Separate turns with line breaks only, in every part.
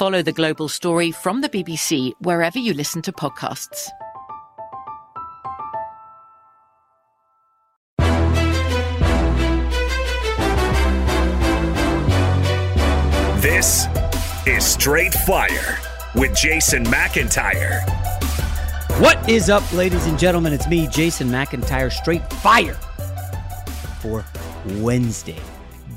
Follow The Global Story from the BBC wherever you listen to podcasts.
This is Straight Fire with Jason McIntyre.
What is up, ladies and gentlemen? It's me, Jason McIntyre, straight fire for Wednesday,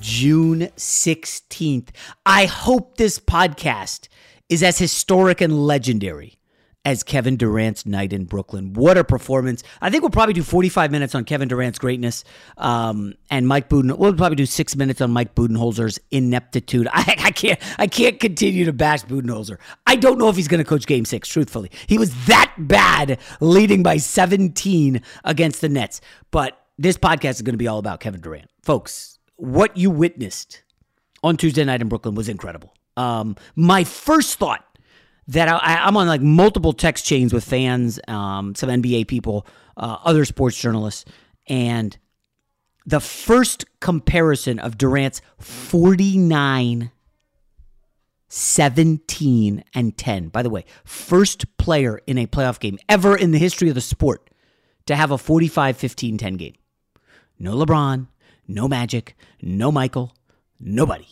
June 16th. I hope this podcast is as historic and legendary as Kevin Durant's night in Brooklyn. What a performance. I think we'll probably do 45 minutes on Kevin Durant's greatness um, and Mike Buden. We'll probably do six minutes on Mike Budenholzer's ineptitude. I, I can't I can't continue to bash Budenholzer. I don't know if he's going to coach game six, truthfully. He was that bad leading by 17 against the Nets. But this podcast is going to be all about Kevin Durant. Folks, what you witnessed on Tuesday night in Brooklyn was incredible. Um, my first thought that I, I'm on like multiple text chains with fans, um, some NBA people, uh, other sports journalists, and the first comparison of Durant's 49, 17, and 10. By the way, first player in a playoff game ever in the history of the sport to have a 45, 15, 10 game. No LeBron, no Magic, no Michael, nobody.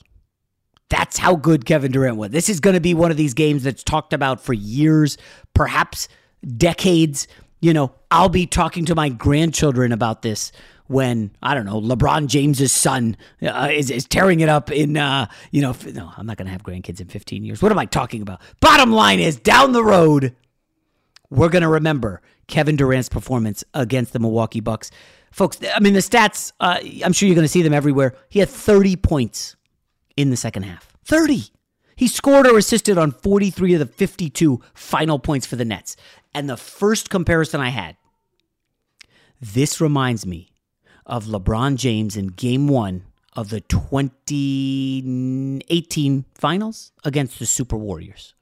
That's how good Kevin Durant was. This is going to be one of these games that's talked about for years, perhaps decades. You know, I'll be talking to my grandchildren about this when I don't know LeBron James's son uh, is is tearing it up in uh, you know. No, I'm not going to have grandkids in 15 years. What am I talking about? Bottom line is, down the road, we're going to remember Kevin Durant's performance against the Milwaukee Bucks. Folks, I mean, the stats, uh, I'm sure you're going to see them everywhere. He had 30 points in the second half. 30. He scored or assisted on 43 of the 52 final points for the Nets. And the first comparison I had, this reminds me of LeBron James in game one of the 2018 finals against the Super Warriors.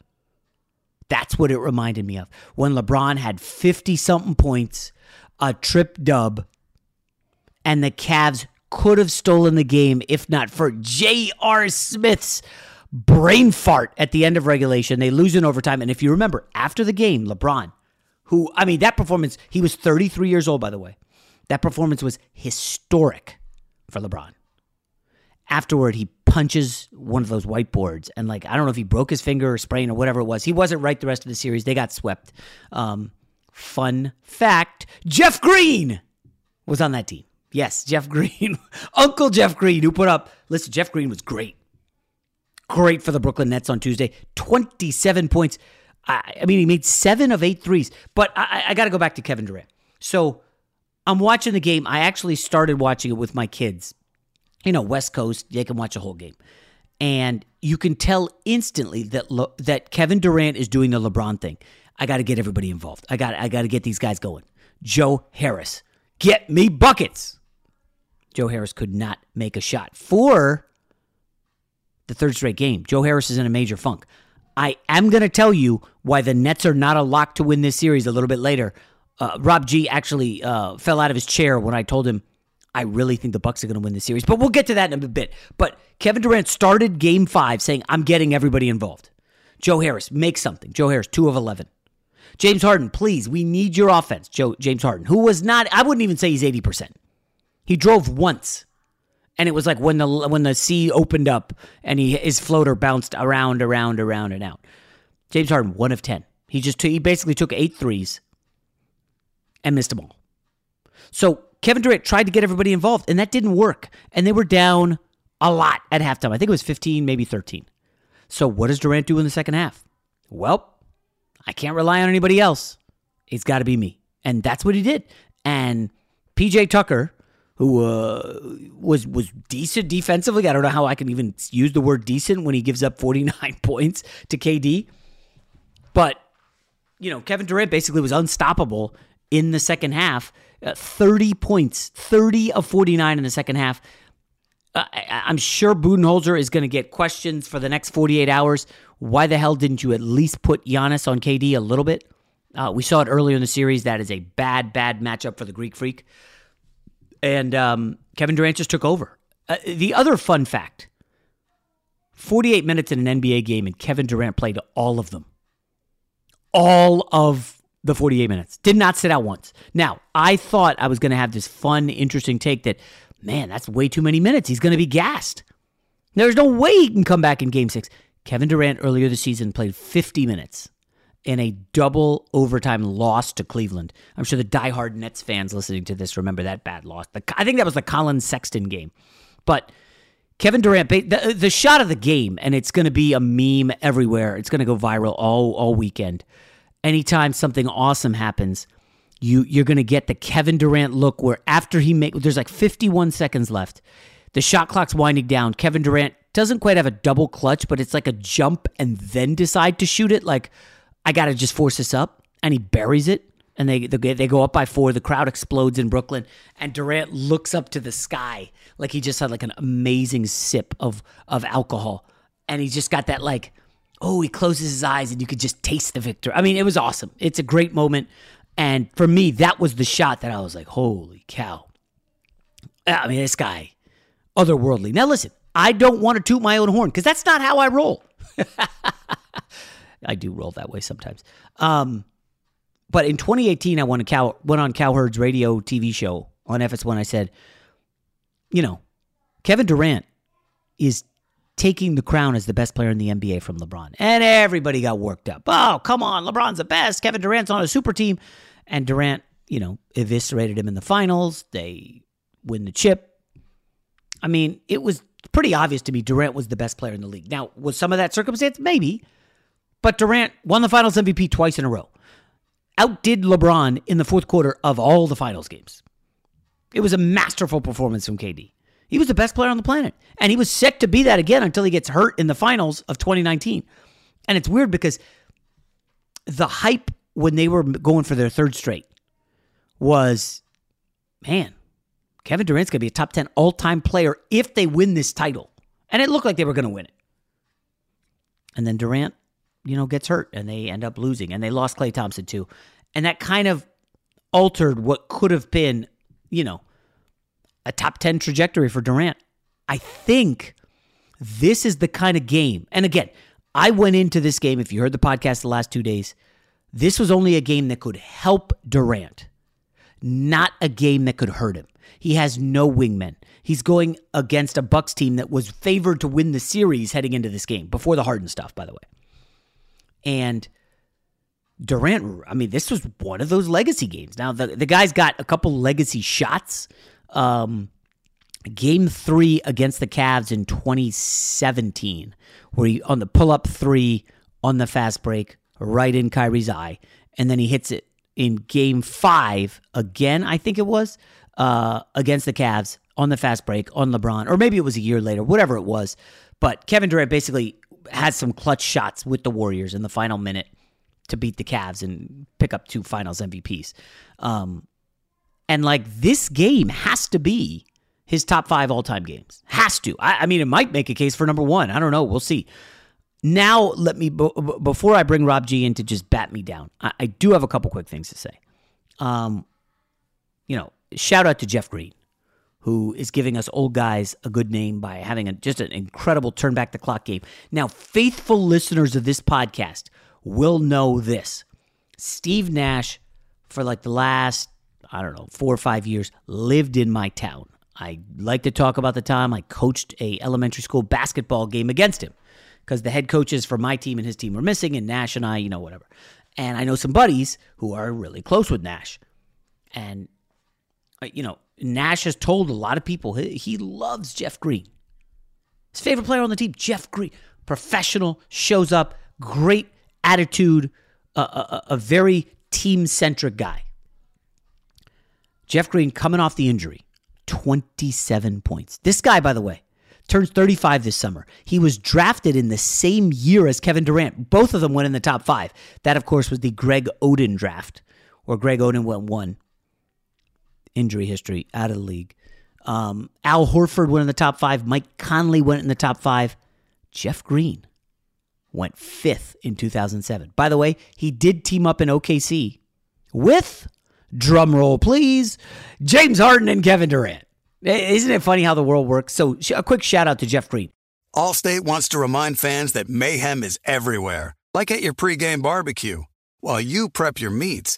That's what it reminded me of. When LeBron had 50 something points, a trip dub, and the Cavs could have stolen the game if not for J.R. Smith's brain fart at the end of regulation. They lose in overtime. And if you remember, after the game, LeBron who, I mean, that performance, he was 33 years old, by the way. That performance was historic for LeBron. Afterward, he punches one of those whiteboards and, like, I don't know if he broke his finger or sprain or whatever it was. He wasn't right the rest of the series. They got swept. Um, fun fact Jeff Green was on that team. Yes, Jeff Green, Uncle Jeff Green, who put up, listen, Jeff Green was great. Great for the Brooklyn Nets on Tuesday. 27 points. I, I mean, he made seven of eight threes. But I, I got to go back to Kevin Durant. So I'm watching the game. I actually started watching it with my kids. You know, West Coast, they can watch a whole game. And you can tell instantly that Le, that Kevin Durant is doing the LeBron thing. I got to get everybody involved. I got I got to get these guys going. Joe Harris, get me buckets. Joe Harris could not make a shot for the third straight game. Joe Harris is in a major funk. I am going to tell you why the Nets are not a lock to win this series a little bit later uh, Rob G actually uh, fell out of his chair when I told him I really think the Bucks are going to win the series. But we'll get to that in a bit. But Kevin Durant started Game Five saying, "I'm getting everybody involved." Joe Harris, make something. Joe Harris, two of eleven. James Harden, please, we need your offense. Joe James Harden, who was not, I wouldn't even say he's eighty percent. He drove once, and it was like when the when the sea opened up and he his floater bounced around, around, around, and out. James Harden, one of ten. He just he basically took eight threes and missed them all. So Kevin Durant tried to get everybody involved, and that didn't work. And they were down a lot at halftime. I think it was 15, maybe 13. So what does Durant do in the second half? Well, I can't rely on anybody else. It's got to be me. And that's what he did. And PJ Tucker, who uh, was was decent defensively, I don't know how I can even use the word decent when he gives up 49 points to KD. But you know, Kevin Durant basically was unstoppable in the second half. Uh, 30 points, 30 of 49 in the second half. Uh, I, I'm sure Budenholzer is going to get questions for the next 48 hours. Why the hell didn't you at least put Giannis on KD a little bit? Uh, we saw it earlier in the series. That is a bad, bad matchup for the Greek Freak. And um, Kevin Durant just took over. Uh, the other fun fact 48 minutes in an NBA game, and Kevin Durant played all of them. All of the 48 minutes. Did not sit out once. Now, I thought I was going to have this fun, interesting take that, man, that's way too many minutes. He's going to be gassed. There's no way he can come back in game six. Kevin Durant earlier this season played 50 minutes in a double overtime loss to Cleveland. I'm sure the diehard Nets fans listening to this remember that bad loss. I think that was the Collin Sexton game. But Kevin Durant, the, uh, the shot of the game, and it's going to be a meme everywhere. It's going to go viral all all weekend anytime something awesome happens, you you're going to get the Kevin Durant look where after he make there's like 51 seconds left. The shot clock's winding down. Kevin Durant doesn't quite have a double clutch, but it's like a jump and then decide to shoot it like I got to just force this up and he buries it and they, they they go up by 4. The crowd explodes in Brooklyn and Durant looks up to the sky like he just had like an amazing sip of of alcohol and he's just got that like oh, he closes his eyes and you could just taste the victor. I mean, it was awesome. It's a great moment. And for me, that was the shot that I was like, holy cow. I mean, this guy, otherworldly. Now, listen, I don't want to toot my own horn because that's not how I roll. I do roll that way sometimes. Um, but in 2018, I went, Cow, went on Cowherd's radio TV show on FS1. I said, you know, Kevin Durant is taking the crown as the best player in the NBA from LeBron. And everybody got worked up. Oh, come on. LeBron's the best. Kevin Durant's on a super team. And Durant, you know, eviscerated him in the finals. They win the chip. I mean, it was pretty obvious to me Durant was the best player in the league. Now, was some of that circumstance? Maybe. But Durant won the finals MVP twice in a row. Outdid LeBron in the fourth quarter of all the finals games. It was a masterful performance from KD. He was the best player on the planet. And he was set to be that again until he gets hurt in the finals of 2019. And it's weird because the hype when they were going for their third straight was man, Kevin Durant's going to be a top 10 all time player if they win this title. And it looked like they were going to win it. And then Durant, you know, gets hurt and they end up losing. And they lost Klay Thompson too. And that kind of altered what could have been, you know, a top 10 trajectory for Durant. I think this is the kind of game. And again, I went into this game, if you heard the podcast the last two days, this was only a game that could help Durant, not a game that could hurt him. He has no wingmen. He's going against a Bucks team that was favored to win the series heading into this game before the Harden stuff, by the way. And Durant, I mean, this was one of those legacy games. Now the the guy's got a couple legacy shots. Um, game three against the Cavs in 2017, where he on the pull up three on the fast break, right in Kyrie's eye, and then he hits it in game five again, I think it was, uh, against the Cavs on the fast break on LeBron, or maybe it was a year later, whatever it was. But Kevin Durant basically had some clutch shots with the Warriors in the final minute to beat the Cavs and pick up two finals MVPs. Um, and like this game has to be his top five all time games. Has to. I, I, mean, it might make a case for number one. I don't know. We'll see. Now, let me, b- before I bring Rob G in to just bat me down, I, I do have a couple quick things to say. Um, you know, shout out to Jeff Green, who is giving us old guys a good name by having a, just an incredible turn back the clock game. Now, faithful listeners of this podcast will know this. Steve Nash, for like the last, I don't know, four or five years, lived in my town. I like to talk about the time I coached a elementary school basketball game against him because the head coaches for my team and his team were missing, and Nash and I, you know, whatever. And I know some buddies who are really close with Nash. And, you know, Nash has told a lot of people he, he loves Jeff Green. His favorite player on the team, Jeff Green. Professional, shows up, great attitude, a, a, a very team centric guy. Jeff Green coming off the injury, 27 points. This guy, by the way, turns 35 this summer. He was drafted in the same year as Kevin Durant. Both of them went in the top five. That, of course, was the Greg Oden draft, where Greg Oden went one. Injury history out of the league. Um, Al Horford went in the top five. Mike Conley went in the top five. Jeff Green went fifth in 2007. By the way, he did team up in OKC with, drumroll please, James Harden and Kevin Durant. Isn't it funny how the world works? So, a quick shout out to Jeff Green.
Allstate wants to remind fans that mayhem is everywhere, like at your pregame barbecue. While you prep your meats,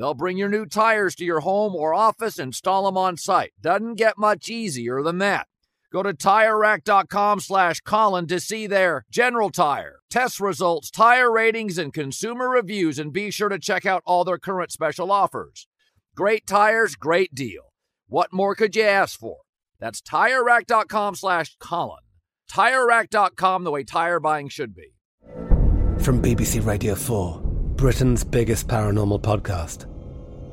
They'll bring your new tires to your home or office, install them on site. Doesn't get much easier than that. Go to TireRack.com slash Colin to see their general tire, test results, tire ratings, and consumer reviews, and be sure to check out all their current special offers. Great tires, great deal. What more could you ask for? That's TireRack.com slash Colin. TireRack.com, the way tire buying should be.
From BBC Radio 4, Britain's biggest paranormal podcast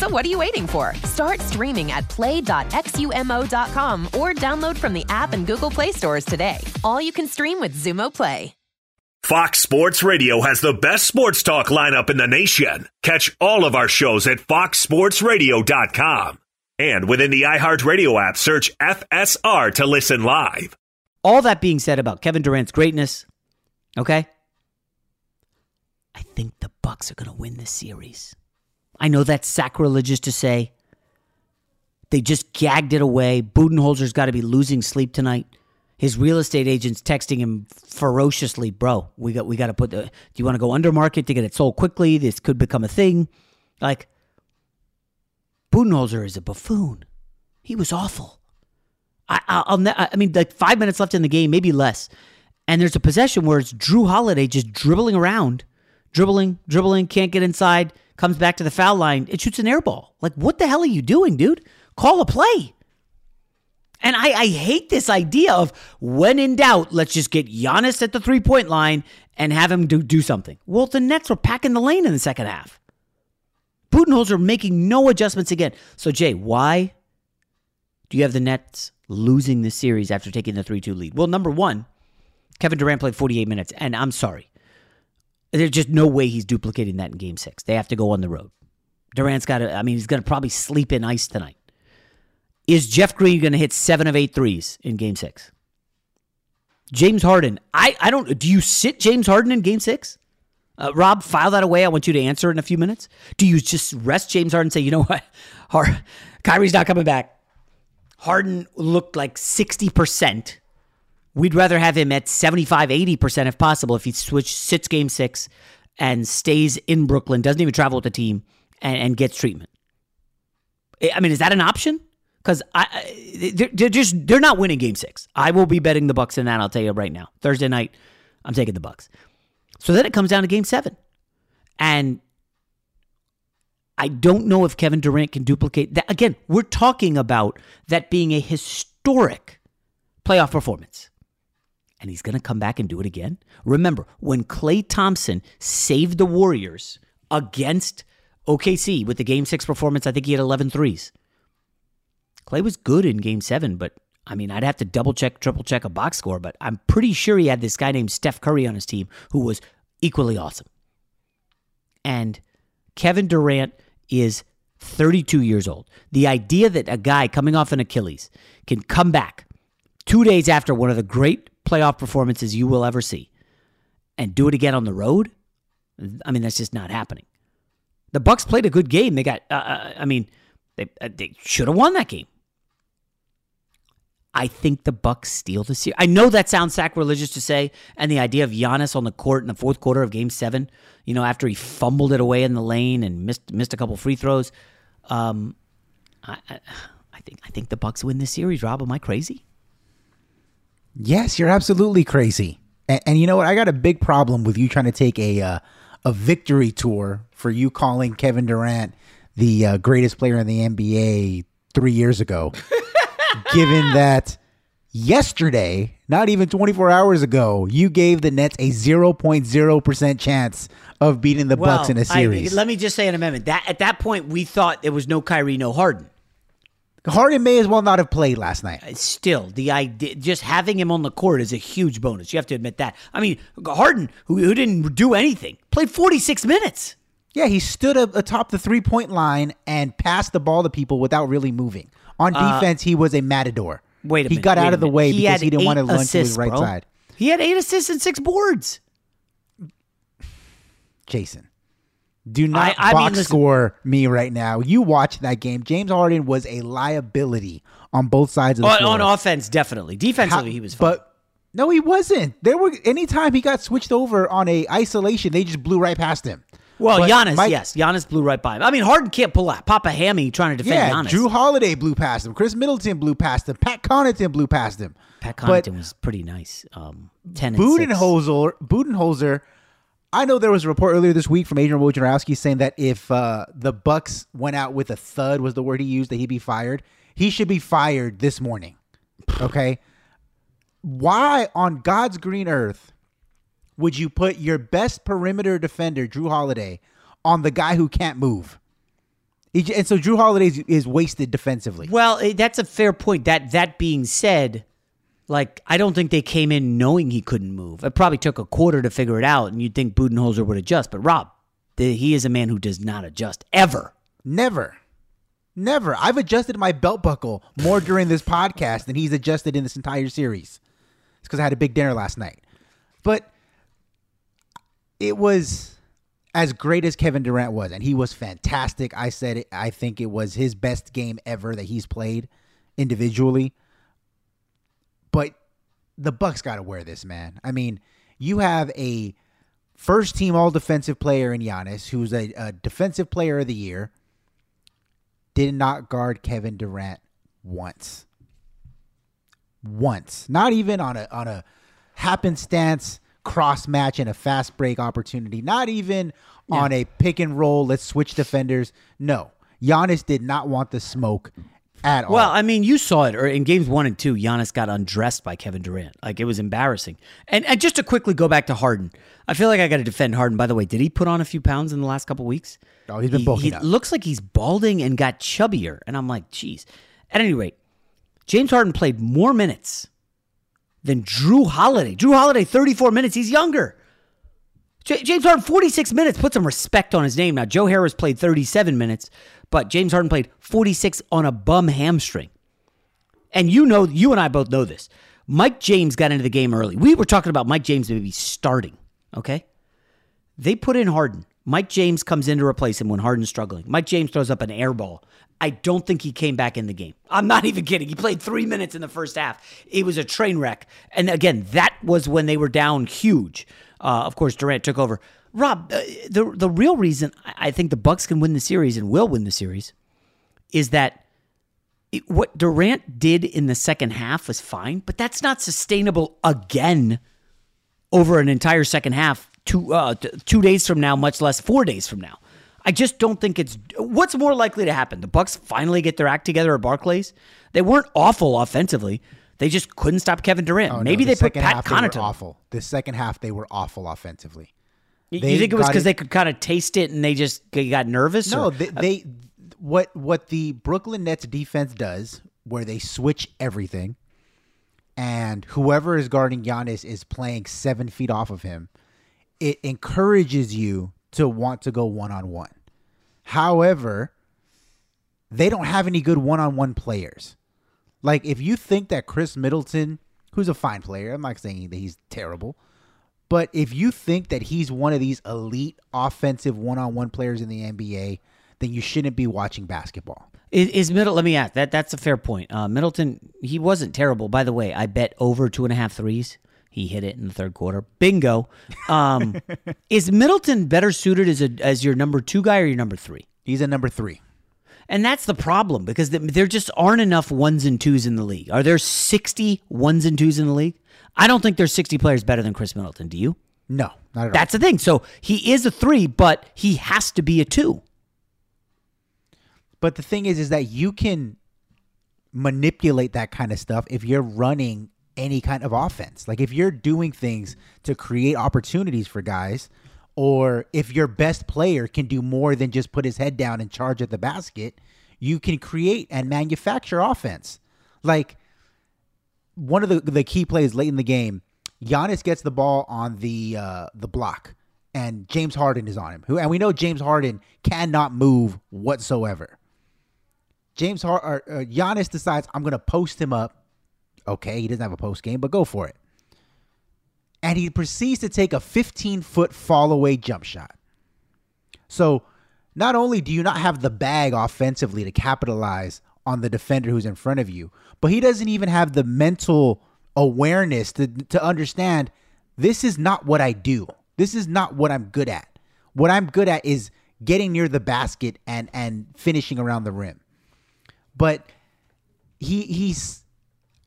So what are you waiting for? Start streaming at play.xumo.com or download from the app and Google Play stores today. All you can stream with Xumo Play.
Fox Sports Radio has the best sports talk lineup in the nation. Catch all of our shows at foxsportsradio.com. And within the iHeartRadio app, search FSR to listen live.
All that being said about Kevin Durant's greatness, okay? I think the Bucks are going to win this series. I know that's sacrilegious to say. They just gagged it away. Budenholzer's got to be losing sleep tonight. His real estate agent's texting him ferociously, bro. We got we got to put the. Do you want to go under market to get it sold quickly? This could become a thing. Like Budenholzer is a buffoon. He was awful. I, I'll. Ne- I mean, like five minutes left in the game, maybe less, and there's a possession where it's Jrue Holiday just dribbling around, dribbling, dribbling, can't get inside, comes back to the foul line, it shoots an air ball. Like, what the hell are you doing, dude? Call a play. And I, I hate this idea of when in doubt, let's just get Giannis at the three point line and have him do, do something. Well, the Nets were packing the lane in the second half. Budenholzer making no adjustments again. So, Jay, why do you have the Nets losing the series after taking the 3 2 lead? Well, number one, Kevin Durant played 48 minutes, and I'm sorry. There's just no way he's duplicating that in game six. They have to go on the road. Durant's got to, I mean, he's going to probably sleep in ice tonight. Is Jeff Green going to hit seven of eight threes in game six? James Harden. I, I don't, do you sit James Harden in game six? Uh, Rob, file that away. I want you to answer in a few minutes. Do you just rest James Harden and say, you know what? Har- Kyrie's not coming back. Harden looked like 60%. We'd rather have him at 75, 80% if possible if he switch, sits game six and stays in Brooklyn, doesn't even travel with the team, and, and gets treatment. I mean, is that an option? Because I, they're, they're just they're not winning Game Six. I will be betting the Bucks in that. I'll tell you right now. Thursday night, I'm taking the Bucks. So then it comes down to Game Seven, and I don't know if Kevin Durant can duplicate that. Again, we're talking about that being a historic playoff performance. And he's going to come back and do it again. Remember, when Klay Thompson saved the Warriors against OKC with the game six performance, I think he had 11 threes. Klay was good in game seven, but I mean, I'd have to double check, triple check a box score, but I'm pretty sure he had this guy named Steph Curry on his team who was equally awesome. And Kevin Durant is 32 years old. The idea that a guy coming off an Achilles can come back two days after one of the great playoff performances you will ever see and do it again on the road, I mean, that's just not happening. The Bucks played a good game. They got, uh, uh I mean, they, uh, they should have won that game. I think the Bucks steal the series. I know that sounds sacrilegious to say, and the idea of Giannis on the court in the fourth quarter of Game Seven, you know, after he fumbled it away in the lane and missed missed a couple free throws. Um, I, I, I think I think the Bucks win this series. Rob, am I crazy?
Yes, you're absolutely crazy. And, and, you know what? I got a big problem with you trying to take a uh, a victory tour for you calling Kevin Durant the uh, greatest player in the NBA three years ago. given that yesterday, not even 24 hours ago, you gave the Nets a 0.0% chance of beating the well, Bucks in a series.
I, let me just say an amendment. That at that point we thought there was no Kyrie, no Harden.
Harden may as well not have played last night.
Uh, still, the idea, just having him on the court is a huge bonus. You have to admit that. I mean, Harden, who, who didn't do anything, played 46 minutes.
Yeah, he stood atop the three point line and passed the ball to people without really moving. On uh, defense, uh, he was a matador.
Wait a
he
minute.
got out of the
minute.
way
he
because he didn't want to run
assists,
to his right
bro.
side.
He had eight assists and six boards.
Jason, do not
I, I
box
mean,
score me right now. You watch that game. James Harden was a liability on both sides of the
on,
floor.
On offense, definitely. Defensively, How, he was fine.
But no, he wasn't. There were anytime he got switched over on a isolation, they just blew right past him.
Well, but Giannis, Mike, yes, Giannis blew right by him. I mean, Harden can't pull out Papa Hammy trying to defend
yeah,
Giannis.
Jrue Holiday blew past him. Khris Middleton blew past him. Pat Connaughton blew past him.
Pat
But-
Connaughton was pretty nice. Um, ten.
Budenholzer, Budenholzer. I know there was a report earlier this week from Adrian Wojnarowski saying that if uh, the Bucks went out with a thud, was the word he used, that he'd be fired. He should be fired this morning. Okay. Why on God's green earth would you put your best perimeter defender, Jrue Holiday, on the guy who can't move? And so Jrue Holiday is, is wasted defensively.
Well, eh, that's a fair point. That that being said, like I don't think they came in knowing he couldn't move. It probably took a quarter to figure it out, and you'd think Budenholzer would adjust. But Rob, the, he is a man who does not adjust ever.
Never. Never. I've adjusted my belt buckle more during this podcast than he's adjusted in this entire series. It's because I had a big dinner last night. But it was as great as Kevin Durant was, and he was fantastic. I said it, I think it was his best game ever that he's played individually. But the Bucks got to wear this, man. I mean, you have a first team all defensive player in Giannis, who's a, a defensive player of the year, did not guard Kevin Durant once. Once. Not even on a on a happenstance cross match and a fast break opportunity. Not even on a pick and roll, let's switch defenders. No. Giannis did not want the smoke at all.
Well, I mean, you saw it or in games one and two. Giannis got undressed by Kevin Durant. Like it was embarrassing. And, and just to quickly go back to Harden, I feel like I got to defend Harden. By the way, did he put on a few pounds in the last couple weeks?
Oh, he's been
he,
bulking
he
up.
looks like he's balding and got chubbier. And I'm like, geez. At any rate, James Harden played more minutes than Jrue Holiday. Jrue Holiday, 34 minutes. He's younger. James Harden, 46 minutes. Put some respect on his name. Now, Joe Harris played 37 minutes, but James Harden played 46 on a bum hamstring. And you know, you and I both know this. Mike James got into the game early. We were talking about Mike James maybe starting, okay? They put in Harden. Mike James comes in to replace him when Harden's struggling. Mike James throws up an air ball. I don't think he came back in the game. I'm not even kidding. He played three minutes in the first half. It was a train wreck. And again, that was when they were down huge. Uh, of course, Durant took over. Rob, uh, the the real reason I think the Bucks can win the series and will win the series is that it, what Durant did in the second half was fine, but that's not sustainable again over an entire second half. Two uh, two days from now, much less four days from now. I just don't think it's what's more likely to happen. The Bucks finally get their act together at Barclays. They weren't awful offensively. They just couldn't stop Kevin Durant.
Oh, no,
Maybe
the
they put Pat
half they were
Connaughton.
awful. The second half they were awful offensively.
You, you think it was because they could kind of taste it and they just they got nervous?
No,
or-
they, uh, they what what the Brooklyn Nets defense does, where they switch everything, and whoever is guarding Giannis is playing seven feet off of him. It encourages you to want to go one on one. However, they don't have any good one on one players. Like if you think that Khris Middleton, who's a fine player, I'm not saying that he's terrible, but if you think that he's one of these elite offensive one-on-one players in the NBA, then you shouldn't be watching basketball.
Is, is Middle? Let me ask that. That's a fair point. Uh, Middleton, he wasn't terrible. By the way, I bet over two and a half threes. He hit it in the third quarter. Bingo. Um, is Middleton better suited as a as your number two guy or your number three?
He's a number three.
And that's the problem because there just aren't enough ones and twos in the league. Are there 60 ones and twos in the league? I don't think there's 60 players better than Khris Middleton. Do you?
No, not at all.
That's the thing. So he is a three, but he has to be a two.
But the thing is, is that you can manipulate that kind of stuff if you're running any kind of offense. Like if you're doing things to create opportunities for guys, or if your best player can do more than just put his head down and charge at the basket, you can create and manufacture offense. Like one of the the key plays late in the game, Giannis gets the ball on the uh, the block, and James Harden is on him. Who and we know James Harden cannot move whatsoever. James Har- or, uh, Giannis decides I'm going to post him up. Okay, he doesn't have a post game, but go for it. And he proceeds to take a 15 foot fall away jump shot. So not only do you not have the bag offensively to capitalize on the defender who's in front of you, but he doesn't even have the mental awareness to, to understand this is not what I do. This is not what I'm good at. What I'm good at is getting near the basket and and finishing around the rim. But he he's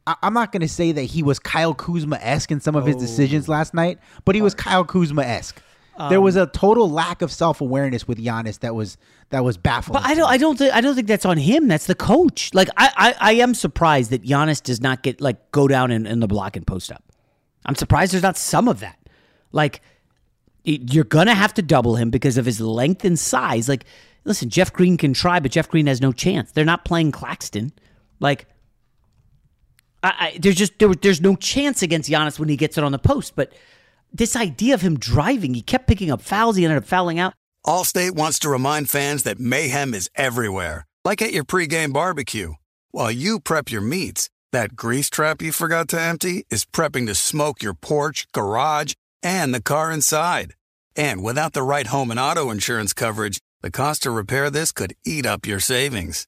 I- I'm not going to say that he was Kyle Kuzma esque in some of his decisions oh. last night, but he was Kyle Kuzma esque. there was a um, total lack of self awareness with Giannis that was that was baffling.
But I don't. I don't. Think, I don't think that's on him. That's the coach. Like I, I, I am surprised that Giannis does not get like go down in, in the block and post up. I'm surprised there's not some of that. Like you're gonna have to double him because of his length and size. Like listen, Jeff Green can try, but Jeff Green has no chance. They're not playing Claxton. Like I, I there's just there, there's no chance against Giannis when he gets it on the post. But this idea of him driving, he kept picking up fouls. He ended up fouling out.
Allstate wants to remind fans that mayhem is everywhere, like at your pregame barbecue. While you prep your meats, that grease trap you forgot to empty is prepping to smoke your porch, garage, and the car inside. And without the right home and auto insurance coverage, the cost to repair this could eat up your savings.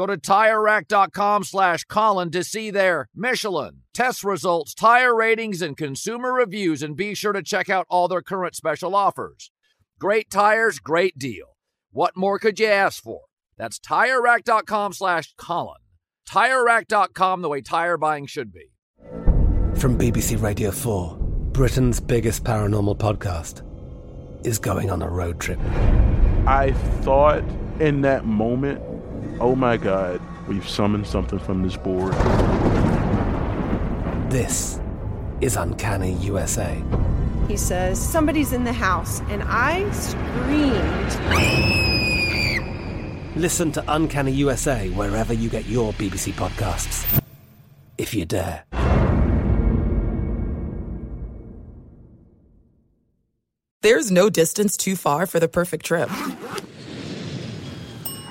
Go to TireRack.com slash Colin to see their Michelin, test results, tire ratings, and consumer reviews, and be sure to check out all their current special offers. Great tires, great deal. What more could you ask for? That's TireRack.com slash Colin. TireRack.com, the way tire buying should be.
From BBC Radio 4, Britain's biggest paranormal podcast is going on a road trip.
I thought in that moment, oh my God, we've summoned something from this board.
This is Uncanny USA.
He says, Somebody's in the house. And I screamed.
Listen to Uncanny USA wherever you get your BBC podcasts, if you dare.
There's no distance too far for the perfect trip.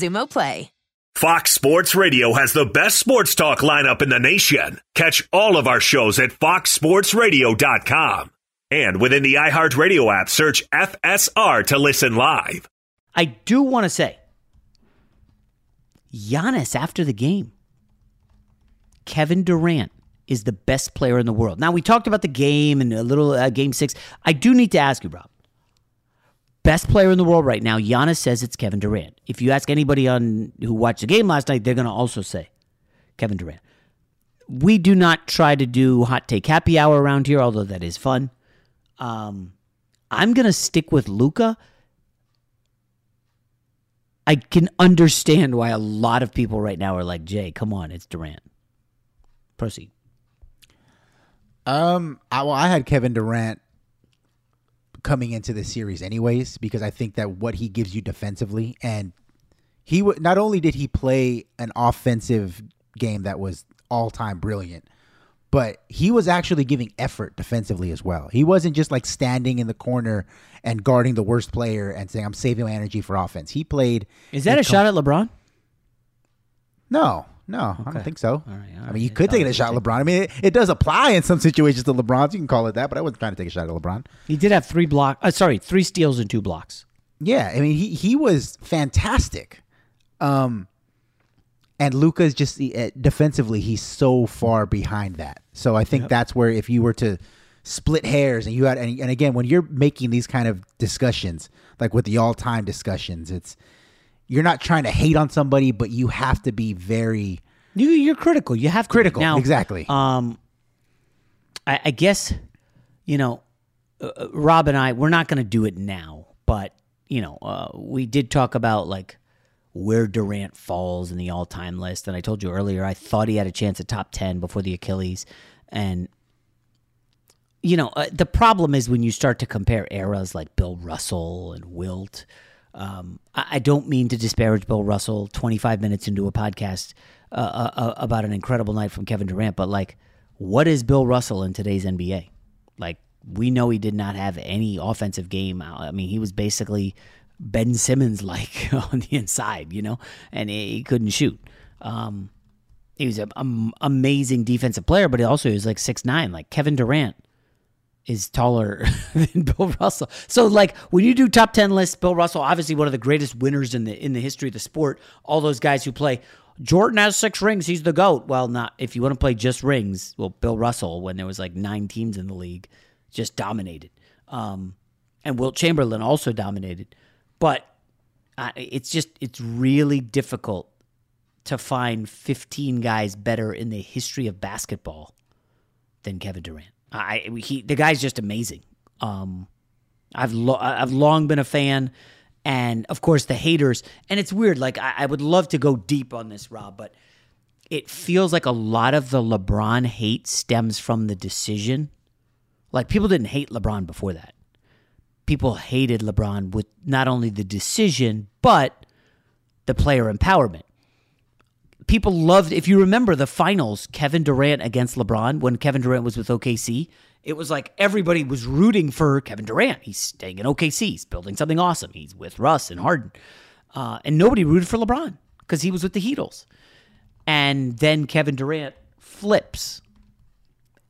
Xumo Play.
Fox Sports Radio has the best sports talk lineup in the nation. Catch all of our shows at foxsportsradio.com. And within the iHeartRadio app, search FSR to listen live.
I do want to say, Giannis after the game, Kevin Durant is the best player in the world. Now we talked about the game and a little uh, game six. I do need to ask you, Rob. Best player in the world right now, Giannis says it's Kevin Durant. If you ask anybody on who watched the game last night, they're going to also say Kevin Durant. We do not try to do hot take happy hour around here, although that is fun. Um, I'm going to stick with Luka. I can understand why a lot of people right now are like, Jay, come on, it's Durant. Proceed.
Um, I, well, I had Kevin Durant coming into the series anyways because I think that what he gives you defensively and he w- not only did he play an offensive game that was all time brilliant, but he was actually giving effort defensively as well. He wasn't just like standing in the corner and guarding the worst player and saying I'm saving my energy for offense. He played.
Is that a
com-
shot at LeBron?
No, No, I don't think so.
All right, all
I mean, you could take it a shot at LeBron. I mean, it, it does apply in some situations to LeBron. So you can call it that, but I wasn't trying to take a shot at LeBron.
He did have three block. Uh, sorry, three steals and two blocks.
Yeah, I mean, he he was fantastic. Um, and Luka's just uh, defensively, he's so far behind that. So I think that's where if you were to split hairs and you had, and, and again, when you're making these kind of discussions, like with the all-time discussions, it's you're not trying to hate on somebody, but you have to be very
You, you're critical. You have to be.
critical.
Now,
exactly.
Um, I, I guess, you know, uh, uh, Rob and I, we're not going to do it now, but, you know, uh, we did talk about like where Durant falls in the all time list. And I told you earlier, I thought he had a chance at top 10 before the Achilles. And, you know, uh, the problem is when you start to compare eras like Bill Russell and Wilt. Um, I, don't mean to disparage Bill Russell 25 minutes into a podcast uh, uh, uh, about an incredible night from Kevin Durant, but like, what is Bill Russell in today's NBA? Like, we know he did not have any offensive game. I mean, he was basically Ben Simmons like on the inside, you know, and he, he couldn't shoot. Um, he was an um, amazing defensive player, but he also was like six nine. Like Kevin Durant is taller than Bill Russell. So like when you do top 10 lists, Bill Russell obviously one of the greatest winners in the in the history of the sport. All those guys who play Jordan has 6 rings, he's the goat. Well, not if you want to play just rings, well Bill Russell when there was like 9 teams in the league just dominated. Um and Wilt Chamberlain also dominated. But uh, it's just it's really difficult to find 15 guys better in the history of basketball than Kevin Durant. I he the guy's just amazing. Um, I've lo- I've long been a fan, and of course the haters. And it's weird. Like I, I would love to go deep on this, Rob, but it feels like a lot of the LeBron hate stems from the decision. Like people didn't hate LeBron before that. People hated LeBron with not only the decision but the player empowerment people loved if you remember the finals kevin durant against lebron when kevin durant was with okc it was like everybody was rooting for kevin durant. He's staying in okc he's building something awesome. He's with russ and harden. Uh, and nobody rooted for lebron because he was with the heatles. And then kevin durant flips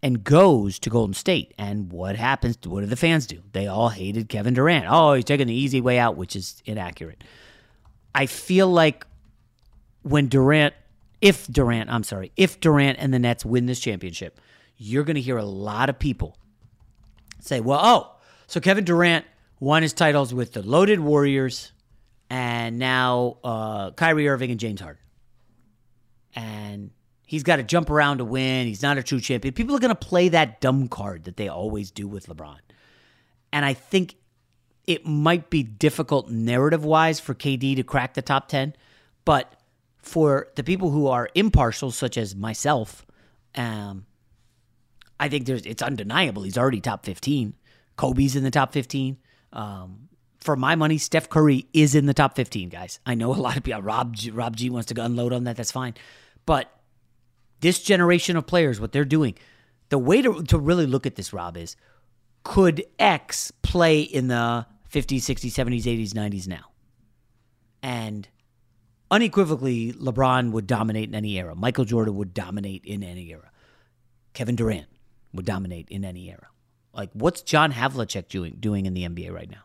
and goes to golden state. And what happens what do the fans do? They all hated kevin durant. Oh he's taking the easy way out which is inaccurate. I feel like when Durant, if Durant, I'm sorry, if Durant and the Nets win this championship, you're going to hear a lot of people say, well, oh, so Kevin Durant won his titles with the loaded Warriors and now uh, Kyrie Irving and James Harden. And he's got to jump around to win. He's not a true champion. People are going to play that dumb card that they always do with LeBron. And I think it might be difficult narrative wise for KD to crack the top 10, but for the people who are impartial, such as myself, um, I think there's it's undeniable. He's already top 15. Kobe's in the top 15. Um, for my money, Steph Curry is in the top 15, guys. I know a lot of people, Rob G, Rob G wants to unload on that. That's fine. But this generation of players, what they're doing, the way to, to really look at this, Rob, is could X play in the 50s, 60s, 70s, 80s, 90s now? And unequivocally, LeBron would dominate in any era. Michael Jordan would dominate in any era. Kevin Durant would dominate in any era. Like, what's John Havlicek doing, doing in the NBA right now?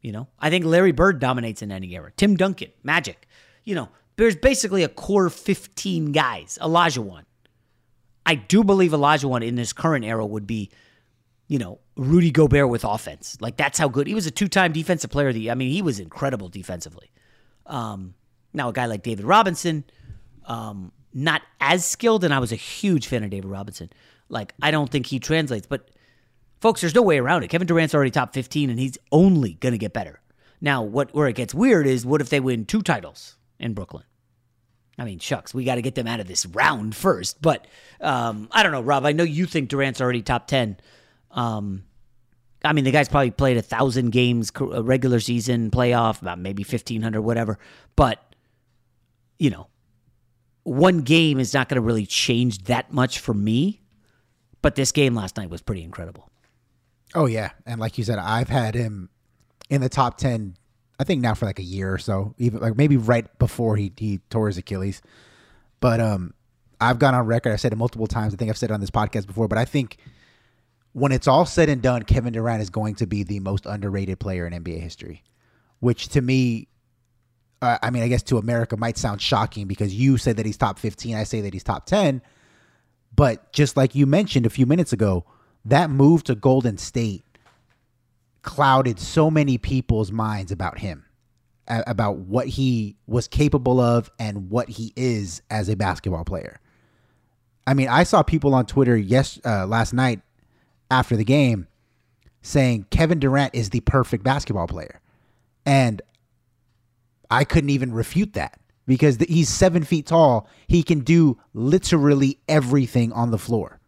You know, I think Larry Bird dominates in any era. Tim Duncan, Magic. You know, there's basically a core 15 guys. Olajuwon. I do believe Olajuwon in this current era would be, you know, Rudy Gobert with offense. Like that's how good he was. A two-time defensive player. Of the, I mean, he was incredible defensively. Um, now a guy like David Robinson, um, not as skilled, and I was a huge fan of David Robinson. Like I don't think he translates, but folks, there's no way around it. Kevin Durant's already top 15, and he's only gonna get better. Now, what where it gets weird is what if they win two titles in Brooklyn? I mean, shucks, we got to get them out of this round first. But um, I don't know, Rob. I know you think Durant's already top ten. Um, I mean, the guy's probably played a thousand games, regular season, playoff, about maybe fifteen hundred, whatever. But you know, one game is not going to really change that much for me. But this game last night was pretty incredible.
Oh yeah, and like you said, I've had him in the top ten. I think now for like a year or so, even like maybe right before he he tore his Achilles. but um, I've gone on record. I've said it multiple times. I think I've said it on this podcast before, but I think when it's all said and done, Kevin Durant is going to be the most underrated player in NBA history, which to me, uh, I mean, I guess to America might sound shocking because you said that he's top 15. I say that he's top 10. But just like you mentioned a few minutes ago, that move to Golden State clouded so many people's minds about him, a- about what he was capable of and what he is as a basketball player. I mean, I saw people on Twitter yes uh, last night after the game saying Kevin Durant is the perfect basketball player, and I couldn't even refute that because the, he's seven feet tall. He can do literally everything on the floor.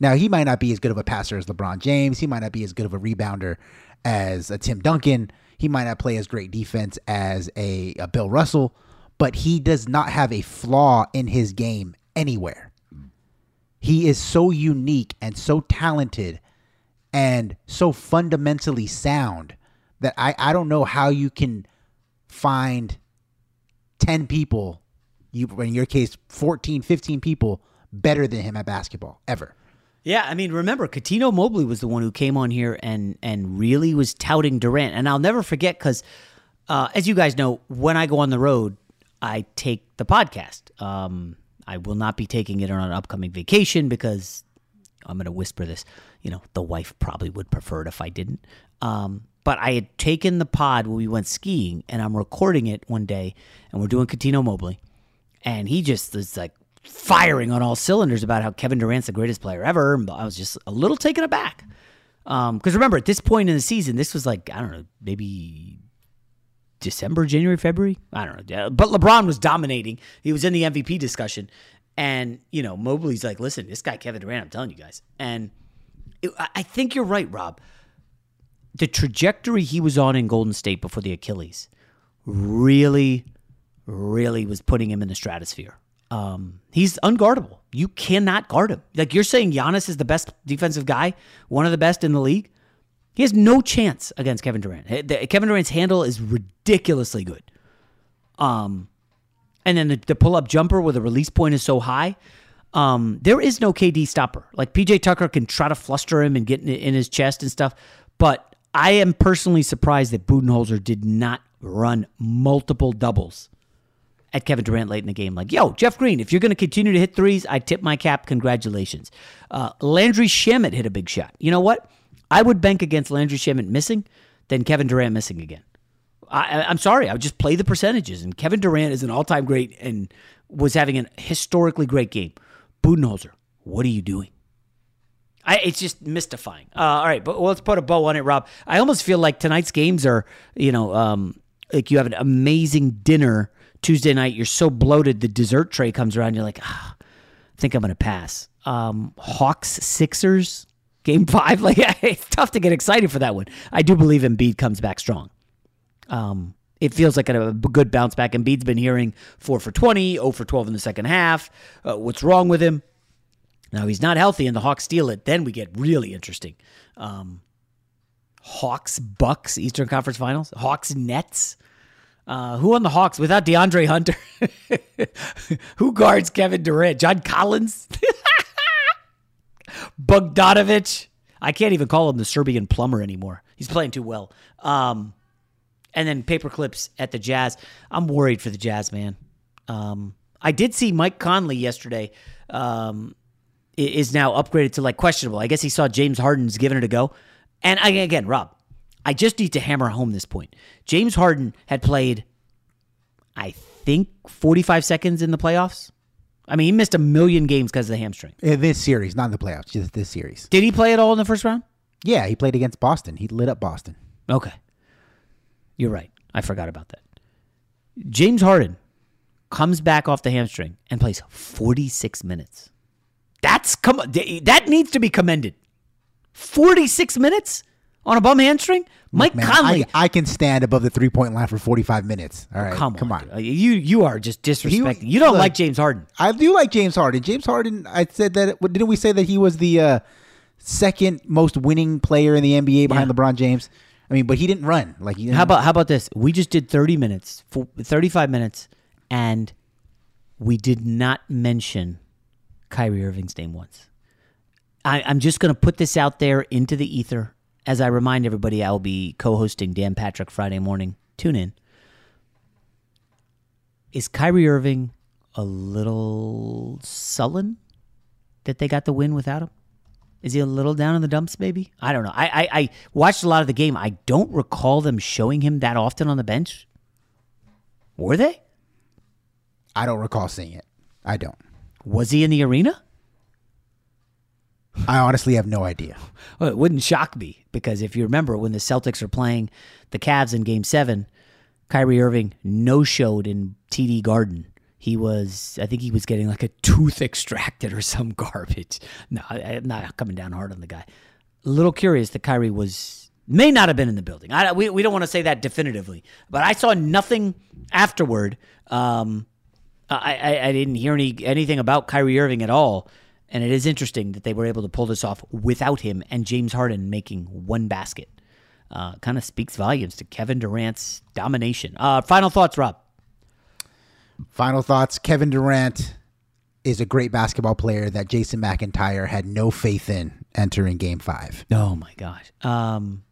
Now, he might not be as good of a passer as LeBron James. He might not be as good of a rebounder as a Tim Duncan. He might not play as great defense as a, a Bill Russell, but he does not have a flaw in his game anywhere. He is so unique and so talented and so fundamentally sound that I, I don't know how you can find 10 people, you in your case 14, 15 people better than him at basketball ever.
Yeah, I mean, remember, Cuttino Mobley was the one who came on here and and really was touting Durant, and I'll never forget because, uh, as you guys know, when I go on the road, I take the podcast. Um, I will not be taking it on an upcoming vacation because I'm going to whisper this. You know, the wife probably would prefer it if I didn't. Um, but I had taken the pod when we went skiing, and I'm recording it one day, and we're doing Cuttino Mobley, and he just is like firing on all cylinders about how Kevin Durant's the greatest player ever. And I was just a little taken aback. Because um, remember, at this point in the season, this was like, I don't know, maybe December, January, February? I don't know. But LeBron was dominating. He was in the MVP discussion. And, you know, Mobley's like, listen, this guy, Kevin Durant, I'm telling you guys. And it, I think you're right, Rob. The trajectory he was on in Golden State before the Achilles really, really was putting him in the stratosphere. Um, he's unguardable. You cannot guard him. Like you're saying, Giannis is the best defensive guy, one of the best in the league. He has no chance against Kevin Durant. Kevin Durant's handle is ridiculously good. Um, and then the, the pull up jumper where the release point is so high. Um, there is no KD stopper. Like PJ Tucker can try to fluster him and get in, in his chest and stuff, but I am personally surprised that Budenholzer did not run multiple doubles at Kevin Durant late in the game. Like, yo, Jeff Green, if you're going to continue to hit threes, I tip my cap. Congratulations. Uh, Landry Shamet hit a big shot. You know what? I would bank against Landry Shamet missing than Kevin Durant missing again. I, am sorry. I would just play the percentages. And Kevin Durant is an all time great and was having a historically great game. Budenholzer, what are you doing? I, it's just mystifying. Uh, all right, but let's put a bow on it, Rob. I almost feel like tonight's games are, you know, um, like you have an amazing dinner Tuesday night, you're so bloated, the dessert tray comes around, you're like, ah, I think I'm going to pass. Um, Hawks Sixers game five, like it's tough to get excited for that one. I do believe Embiid comes back strong. Um, it feels like a, good bounce back. Embiid's been hearing four for 20, 0 for 12 in the second half. Uh, what's wrong with him? Now he's not healthy, and the Hawks steal it. Then we get really interesting. Um, Hawks Bucks Eastern Conference Finals. Hawks Nets. Uh, who on the Hawks without DeAndre Hunter? who guards Kevin Durant? John Collins? Bogdanovich? I can't even call him the Serbian plumber anymore. He's playing too well. Um, and then paperclips at the Jazz. I'm worried for the Jazz, man. Um, I did see Mike Conley yesterday. Um, is now upgraded to like questionable. I guess he saw James Harden's giving it a go. And again, Rob, I just need to hammer home this point. James Harden had played, I think, 45 seconds in the playoffs. I mean, he missed a million games because of the hamstring.
In this series, not in the playoffs, just this series.
Did he play at all in the first round?
Yeah, he played against Boston. He lit up Boston.
Okay. You're right. I forgot about that. James Harden comes back off the hamstring and plays 46 minutes. That's come that needs to be commended. 46 minutes? on a bum hamstring? Mike man, Conley.
I, I, can stand above the three point line for 45 minutes. All right. Oh,
come,
come
on. on. You you are just disrespecting. He, you don't look, like James Harden.
I do like James Harden. James Harden, I said that, didn't we say that he was the uh, second most winning player in the NBA behind yeah. LeBron James? I mean, but he didn't run. Like he
How about how about this? We just did 30 minutes, 35 minutes, and we did not mention Kyrie Irving's name once. I, I'm just going to put this out there into the ether. As I remind everybody, I'll be co hosting Dan Patrick Friday morning. Tune in. Is Kyrie Irving a little sullen that they got the win without him? Is he a little down in the dumps, maybe? I don't know. I, I, I watched a lot of the game. I don't recall them showing him that often on the bench. Were they?
I don't recall seeing it. I don't.
Was he in the arena?
I honestly have no idea.
Well, it wouldn't shock me because if you remember when the Celtics are playing the Cavs in game seven, Kyrie Irving no showed in TD Garden. He was, I think he was getting like a tooth extracted or some garbage. No, I'm not coming down hard on the guy. A little curious that Kyrie was, may not have been in the building. I, we, we don't want to say that definitively, but I saw nothing afterward. Um, I, I, I didn't hear any anything about Kyrie Irving at all. And it is interesting that they were able to pull this off without him and James Harden making one basket. Uh, kind of speaks volumes to Kevin Durant's domination. Uh, final thoughts, Rob.
Final thoughts Kevin Durant is a great basketball player that Jason McIntyre had no faith in entering game five.
Oh, my gosh. Um,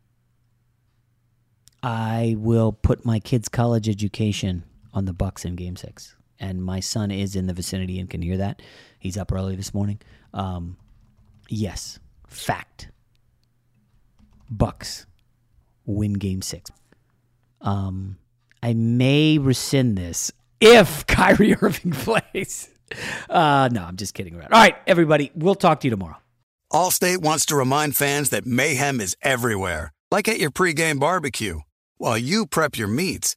I will put my kid's college education on the Bucks in game six. And my son is in the vicinity and can hear that. He's up early this morning. Um, yes, fact. Bucks win game six. Um, I may rescind this if Kyrie Irving plays. Uh, no, I'm just kidding around. All right, everybody, we'll talk to you tomorrow.
Allstate wants to remind fans that mayhem is everywhere, like at your pregame barbecue. While you prep your meats,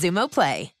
Xumo Play.